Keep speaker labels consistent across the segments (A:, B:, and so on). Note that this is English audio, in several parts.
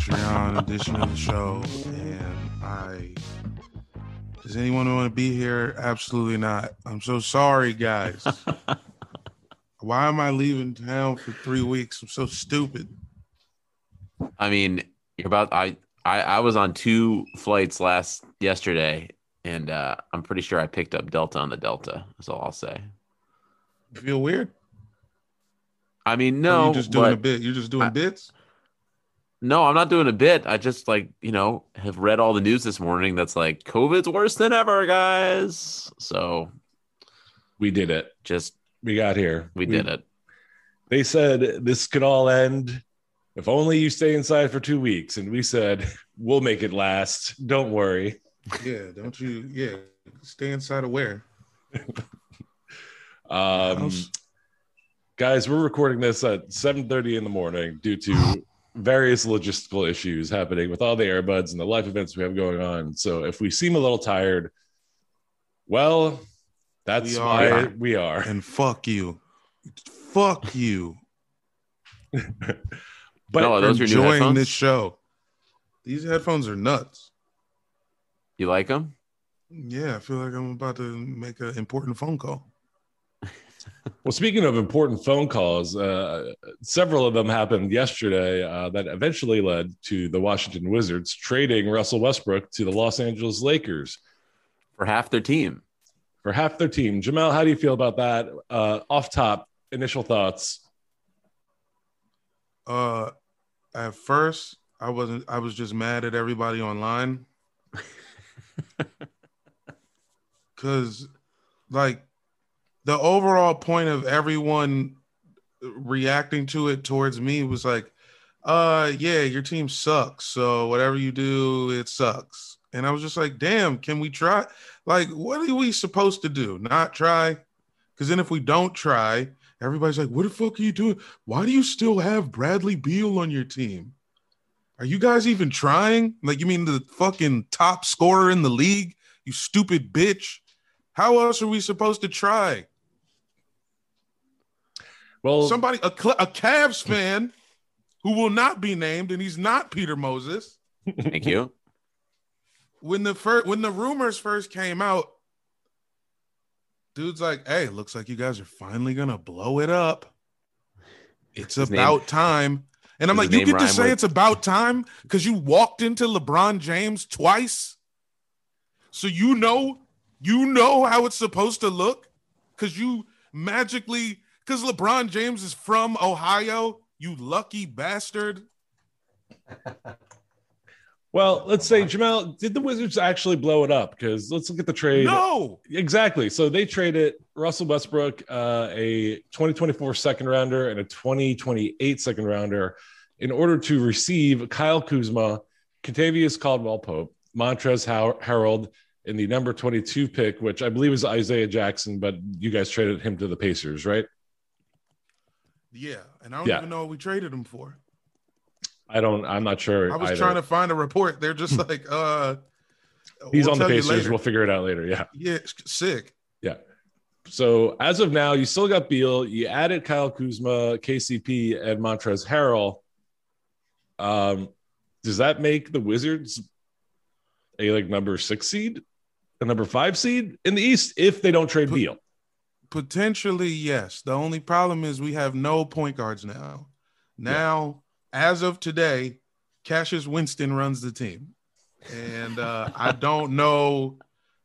A: Patreon edition of the show, and I. Does anyone want to be here? Absolutely not. I'm so sorry, guys. Why am I leaving town for three weeks? I'm so stupid.
B: I mean, you're about I I, I was on two flights last yesterday, and uh, I'm pretty sure I picked up Delta on the Delta. That's all I'll say.
A: You feel weird?
B: I mean,
A: Or
B: no,
A: you just doing a bit. You're just doing
B: I-
A: bits.
B: No, I'm not doing a bit. I just like, you know, have read all the news this morning that's like COVID's worse than ever, guys. So
C: We did it.
B: just
C: We got here.
B: we did it.
C: They said this could all end if only you stay inside for two weeks. And we said, we'll make it last. Don't worry.
A: Yeah, don't you? Yeah, stay inside of where?
C: Um, guys, we're recording this at 7:30 in the morning due to various logistical issues happening with all the airbuds and the life events we have going on. So if we seem a little tired, well, that's
A: We
C: why
B: are.
C: we are.
A: And fuck you, fuck you.
C: But
B: No,
A: for
B: those are your new
A: enjoying
B: headphones?
A: this show. These headphones are nuts.
B: You like them?
A: Yeah, I feel like I'm about to make an important phone call.
C: Well, speaking of important phone calls, uh, several of them happened yesterday uh, that eventually led to the Washington Wizards trading Russell Westbrook to the Los Angeles Lakers
B: For half their team.
C: for half their team. Jamel, how do you feel about that? Uh, off top, initial thoughts.
A: Uh, at first, I wasn't. I was just mad at everybody online, because, like, the overall point of everyone reacting to it towards me was like, "Uh, yeah, your team sucks. So whatever you do, it sucks." And I was just like, "Damn, can we try? Like, what are we supposed to do? Not try? Because then if we don't try." Everybody's like, what the fuck are you doing? Why do you still have Bradley Beal on your team? Are you guys even trying? Like, you mean the fucking top scorer in the league? You stupid bitch. How else are we supposed to try?
C: Well,
A: Somebody, a, Cl- a Cavs fan who will not be named, and he's not Peter Moses.
B: Thank you.
A: When the first, when the rumors first came out, dude's like, "Hey, looks like you guys are finally gonna blow it up. It's
B: His name-
A: about time." And I'm like, "You get to say
B: with-
A: it's about time because you walked into LeBron James twice, so you know, you know how it's supposed to look because you magically because LeBron James is from Ohio. You lucky bastard."
C: well, let's say Jamel, did the Wizards actually blow it up? Because let's look at the trade.
A: No,
C: Exactly. So they traded Russell Westbrook, uh, a 2024 second rounder and a 2028 second rounder in order to receive Kyle Kuzma, Kentavious Caldwell Pope, Montrezl Har- Harrell in the number 22 pick, which I believe is Isaiah Jackson, but you guys traded him to the Pacers, right?
A: Yeah, and I don't
C: Yeah.
A: even know what we traded him for.
C: I don't, I'm not sure.
A: I was
C: either.
A: trying to find a report. They're just like, uh,
C: He's
A: we'll
C: on the Pacers. We'll figure it out later. Yeah.
A: Yeah, sick.
C: Yeah. So as of now, you still got Beal. You added Kyle Kuzma, KCP, and Montrezl Harrell. Um, does that make the Wizards a like number six seed, a number five seed in the East if they don't trade Beal?
A: Potentially, yes. The only problem is we have no point guards now. Now, as of today, Cassius Winston runs the team. And uh, I don't know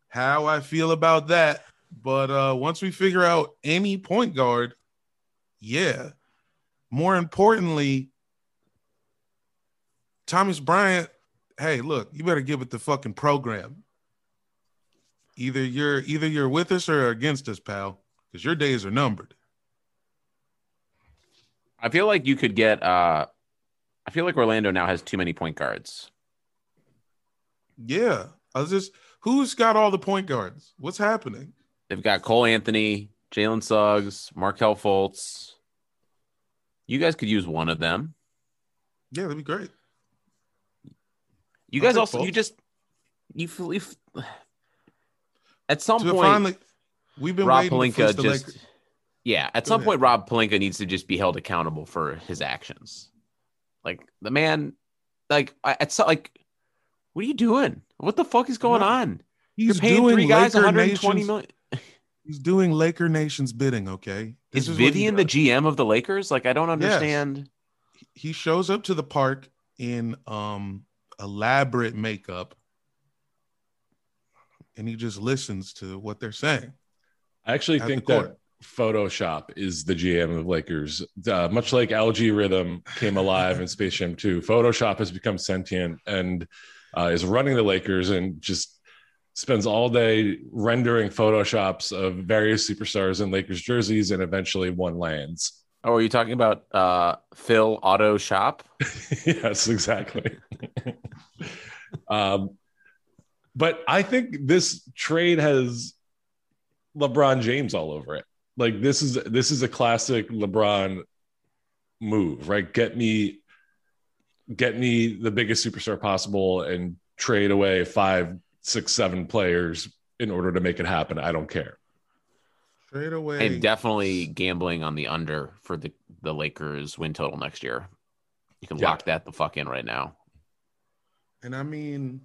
A: how I feel about that. But uh, once we figure out any point guard, yeah. More importantly, Thomas Bryant, hey, look, you better give it the fucking program. Either you're either you're with us or against us, pal, because your days are numbered.
B: I feel like you could get uh I feel like Orlando now has too many point guards.
A: Yeah. I was just who's got all the point guards? What's happening?
B: They've got Cole Anthony, Jalen Suggs, Markelle Fultz. You guys could use one of them.
A: Yeah, that'd be great.
B: You guys also you just you, you at some
A: So
B: point
A: finally, we've been
B: Rob
A: Pelinka the
B: just
A: Lakers.
B: yeah, at
A: Go
B: some
A: ahead.
B: point Rob Pelinka needs to just be held accountable for his actions. Like the man like I- it's like, what are you doing? What the fuck is going
A: No,
B: on?
A: He's
B: You're paying
A: doing
B: three guys
A: Laker
B: 120
A: Nation's-
B: million.
A: He's doing Laker Nation's bidding. Okay, This
B: Is
A: he
B: Vivian the. GM of the Lakers? Like I don't understand.
A: he shows up to the park in um elaborate makeup and he just listens to what they're saying
C: I actually think that. Photoshop is the GM of Lakers. Uh, much like Al-G Rhythm came alive in Space Jam 2, Photoshop has become sentient and uh, is running the Lakers and just spends all day rendering Photoshops of various superstars in Lakers jerseys, and eventually one lands.
B: Oh, are you talking about uh, Phil Auto Shop?
C: yes, exactly. um, but I think this trade has LeBron James all over it. Like this is this is a classic LeBron move, right? Get me, get me the biggest superstar possible, and trade away five, six, seven players in order to make it happen. I don't care.
A: Trade away
B: And definitely gambling on the under for the, the Lakers win total next year. You can
C: Yeah.
B: lock that the fuck in right now.
A: and i mean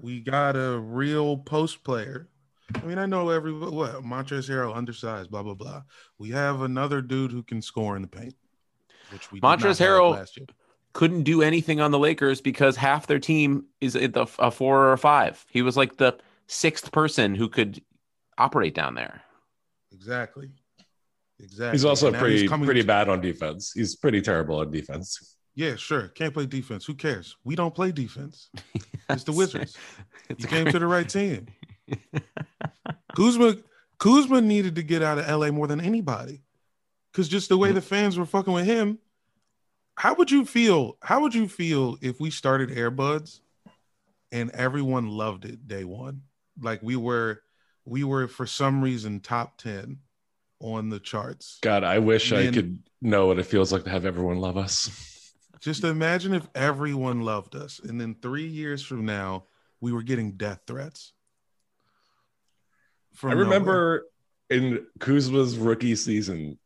A: we got a real post player i mean i know every what montrezl harrell undersized blah blah blah we have another dude who can score in the paint which we did
B: Montrezl Harrell- Couldn't do anything on the Lakers because half their team is at the a four or a five. He was like the sixth person who could operate down there.
A: exactly exactly
C: He's also pretty
A: coming
C: pretty
A: to-
C: bad on defense. He's pretty terrible on defense.
A: Yeah, sure. Can't play defense. Who cares? We don't play defense. It's the Wizards.
B: It's
A: You came to the right team. Kuzma Kuzma needed to get out of LA more than anybody. Cause just the way the fans were fucking with him. How would you feel? How would you feel if we started Airbuds and everyone loved it day one? Like we were we were for some reason top 10 on the charts.
C: God, I wish I could know what it feels like to have everyone love us.
A: Just imagine if everyone loved us, and then three years from now, we were getting death threats. From
C: I
A: nowhere.
C: remember in Kuzma's rookie season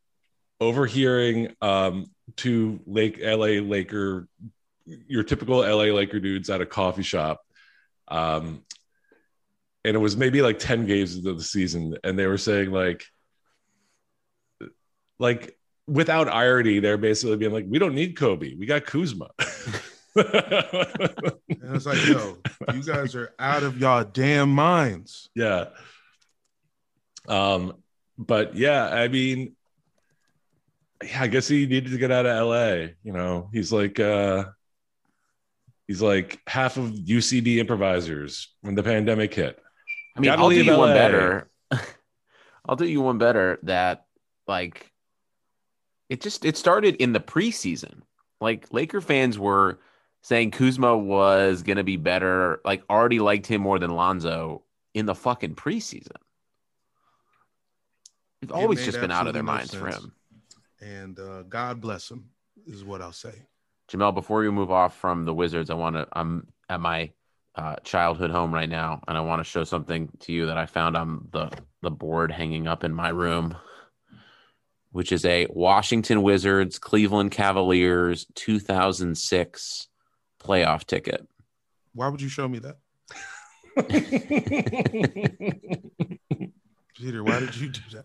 C: overhearing um, two Lake LA Laker, your typical LA Laker dudes at a coffee shop. Um, and it was maybe like 10 games into the season, and they were saying like, like without irony, they're basically being like, "We don't need Kobe, we got Kuzma."
A: and it's like, yo, you guys are out of y'all damn minds.
C: yeah um but yeah i mean yeah, i guess he needed to get out of la you know he's like uh he's like half of ucb improvisers when the pandemic hit
B: I mean,
C: Gotta
B: I'll do you one better. I'll do you one better that like it just it started in the preseason. Like Laker fans were saying Kuzma was gonna be better, like already liked him more than Lonzo in the fucking preseason. It's always
A: made
B: just been out of their
A: no
B: minds for him.
A: And uh, God bless him, is what I'll say.
B: Jamel, before you move off from the Wizards, I want to. I'm at my uh, childhood home right now, and I want to show something to you that I found on the the board hanging up in my room, which is a Washington Wizards Cleveland Cavaliers 2006 playoff ticket.
A: Why would you show me that? Peter, why did you do that?